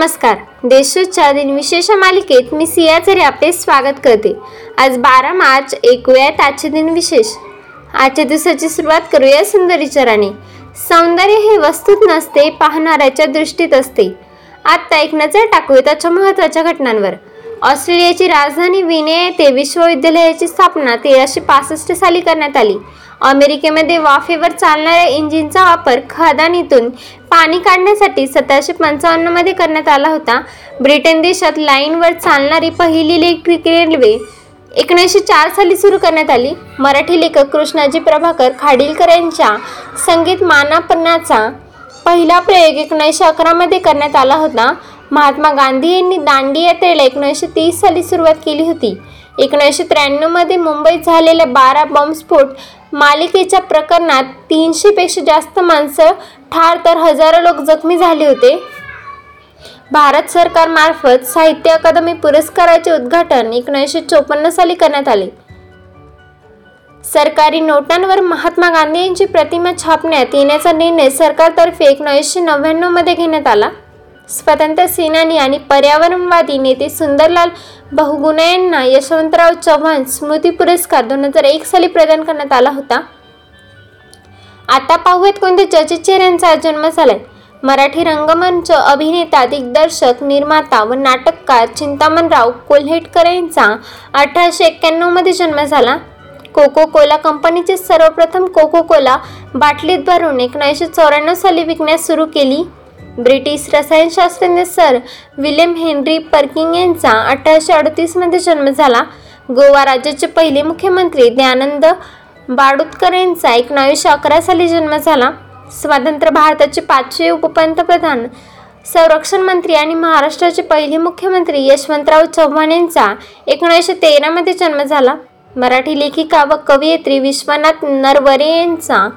नमस्कार. देशूच्या दिन विशेष मालिकेत मी सियाचरी आपले स्वागत करते. आज बारा मार्च ऐकूयात आजचे दिन विशेष. आजच्या दिवसाची सुरुवात करूया सुंदर विचाराने सौंदर्य हे वस्तूत नसते पाहणाऱ्याच्या दृष्टीत असते. आत्ता एक नजर टाकूया त्याच्या महत्त्वाच्या घटनांवर. ऑस्ट्रेलियाची राजधानी विने येथे विश्वविद्यालयाची स्थापना तेराशे पासष्ट साली करण्यात आली. अमेरिकेमध्ये वाफेवर चालणाऱ्या इंजिनचा वापर खदानीतून पाणी काढण्यासाठी सतराशे पंचावन्नमध्ये करण्यात आला होता. ब्रिटन देशात लाईनवर चालणारी पहिली इलेक्ट्रिक रेल्वे एकोणीसशे चार साली सुरू करण्यात आली. मराठी लेखक कृष्णाजी प्रभाकर खाडीलकर यांच्या संगीत मानापनाचा पहिला प्रयोग एकोणीसशे अकरामध्ये करण्यात आला होता. महात्मा गांधी यांनी दांडी यात्रेला एकोणीसशे तीस साली सुरुवात केली होती. एकोणीसशे त्र्याण्णवमध्ये मुंबईत झालेल्या बारा बॉम्बस्फोट मालिकेच्या प्रकरणात तीनशेपेक्षा जास्त माणसं ठार तर हजारो लोक जखमी झाले होते. भारत सरकारमार्फत साहित्य अकादमी पुरस्काराचे उद्घाटन एकोणीसशे चोपन्न साली करण्यात आले. सरकारी नोटांवर महात्मा गांधी यांची प्रतिमा छापण्यात येण्याचा निर्णय सरकारतर्फे एकोणीसशे नव्याण्णवमध्ये घेण्यात आला. स्वतंत्र सेनानी आणि पर्यावरणवादी नेते सुंदरलाल बहुगुणा यांना यशवंतराव चव्हाण स्मृती पुरस्कार दोन हजार एक साली प्रदान करण्यात आला होता. आता पाहूयात कोणत्या चर्चित चेहऱ्यांचा जन्म झालाय. मराठी रंगमंच अभिनेता दिग्दर्शक निर्माता व नाटककार चिंतामणराव कोल्हेटकर यांचा अठराशे एक्क्याण्णवमध्ये जन्म झाला. कोको कोला कंपनीचे सर्वप्रथम कोको कोला बाटलीत भरून एकोणीसशे चौऱ्याण्णव साली विकण्यास सुरू केली. ब्रिटिश रसायनशास्त्रज्ञ सर विल्यम हेनरी पर्किंग यांचा अठराशे अडतीसमध्ये जन्म झाला. गोवा राज्याचे पहिले मुख्यमंत्री दयानंद बाडुतकर यांचा एकोणावीसशे अकरा साली जन्म झाला. स्वतंत्र भारताचे पाचवे उपपंतप्रधान संरक्षण मंत्री आणि महाराष्ट्राचे पहिले मुख्यमंत्री यशवंतराव चव्हाण यांचा एकोणीसशे तेरामध्ये जन्म झाला. मराठी लेखिका व कवयित्री विश्वनाथ नरवरे यांचा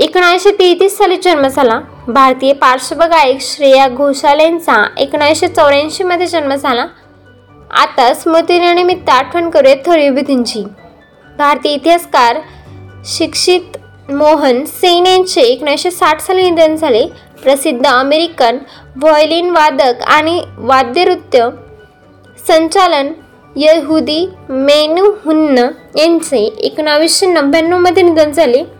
एकोणीसशे तेहतीस साली जन्म झाला. भारतीय पार्श्वगायक श्रेया घोषाल यांचा एकोणीसशे चौऱ्याऐंशीमध्ये जन्म झाला. आता स्मृतिनिमित्त आठवण करूया थोडी विधींची. भारतीय इतिहासकार शिक्षित मोहन सेन यांचे एकोणीसशे साठ साली निधन झाले. प्रसिद्ध अमेरिकन व्हायलिन वादक आणि वाद्यनृत्य संचालन यहुदी मेनू हुन्न यांचे एकोणावीसशे नव्याण्णवमध्ये निधन झाले.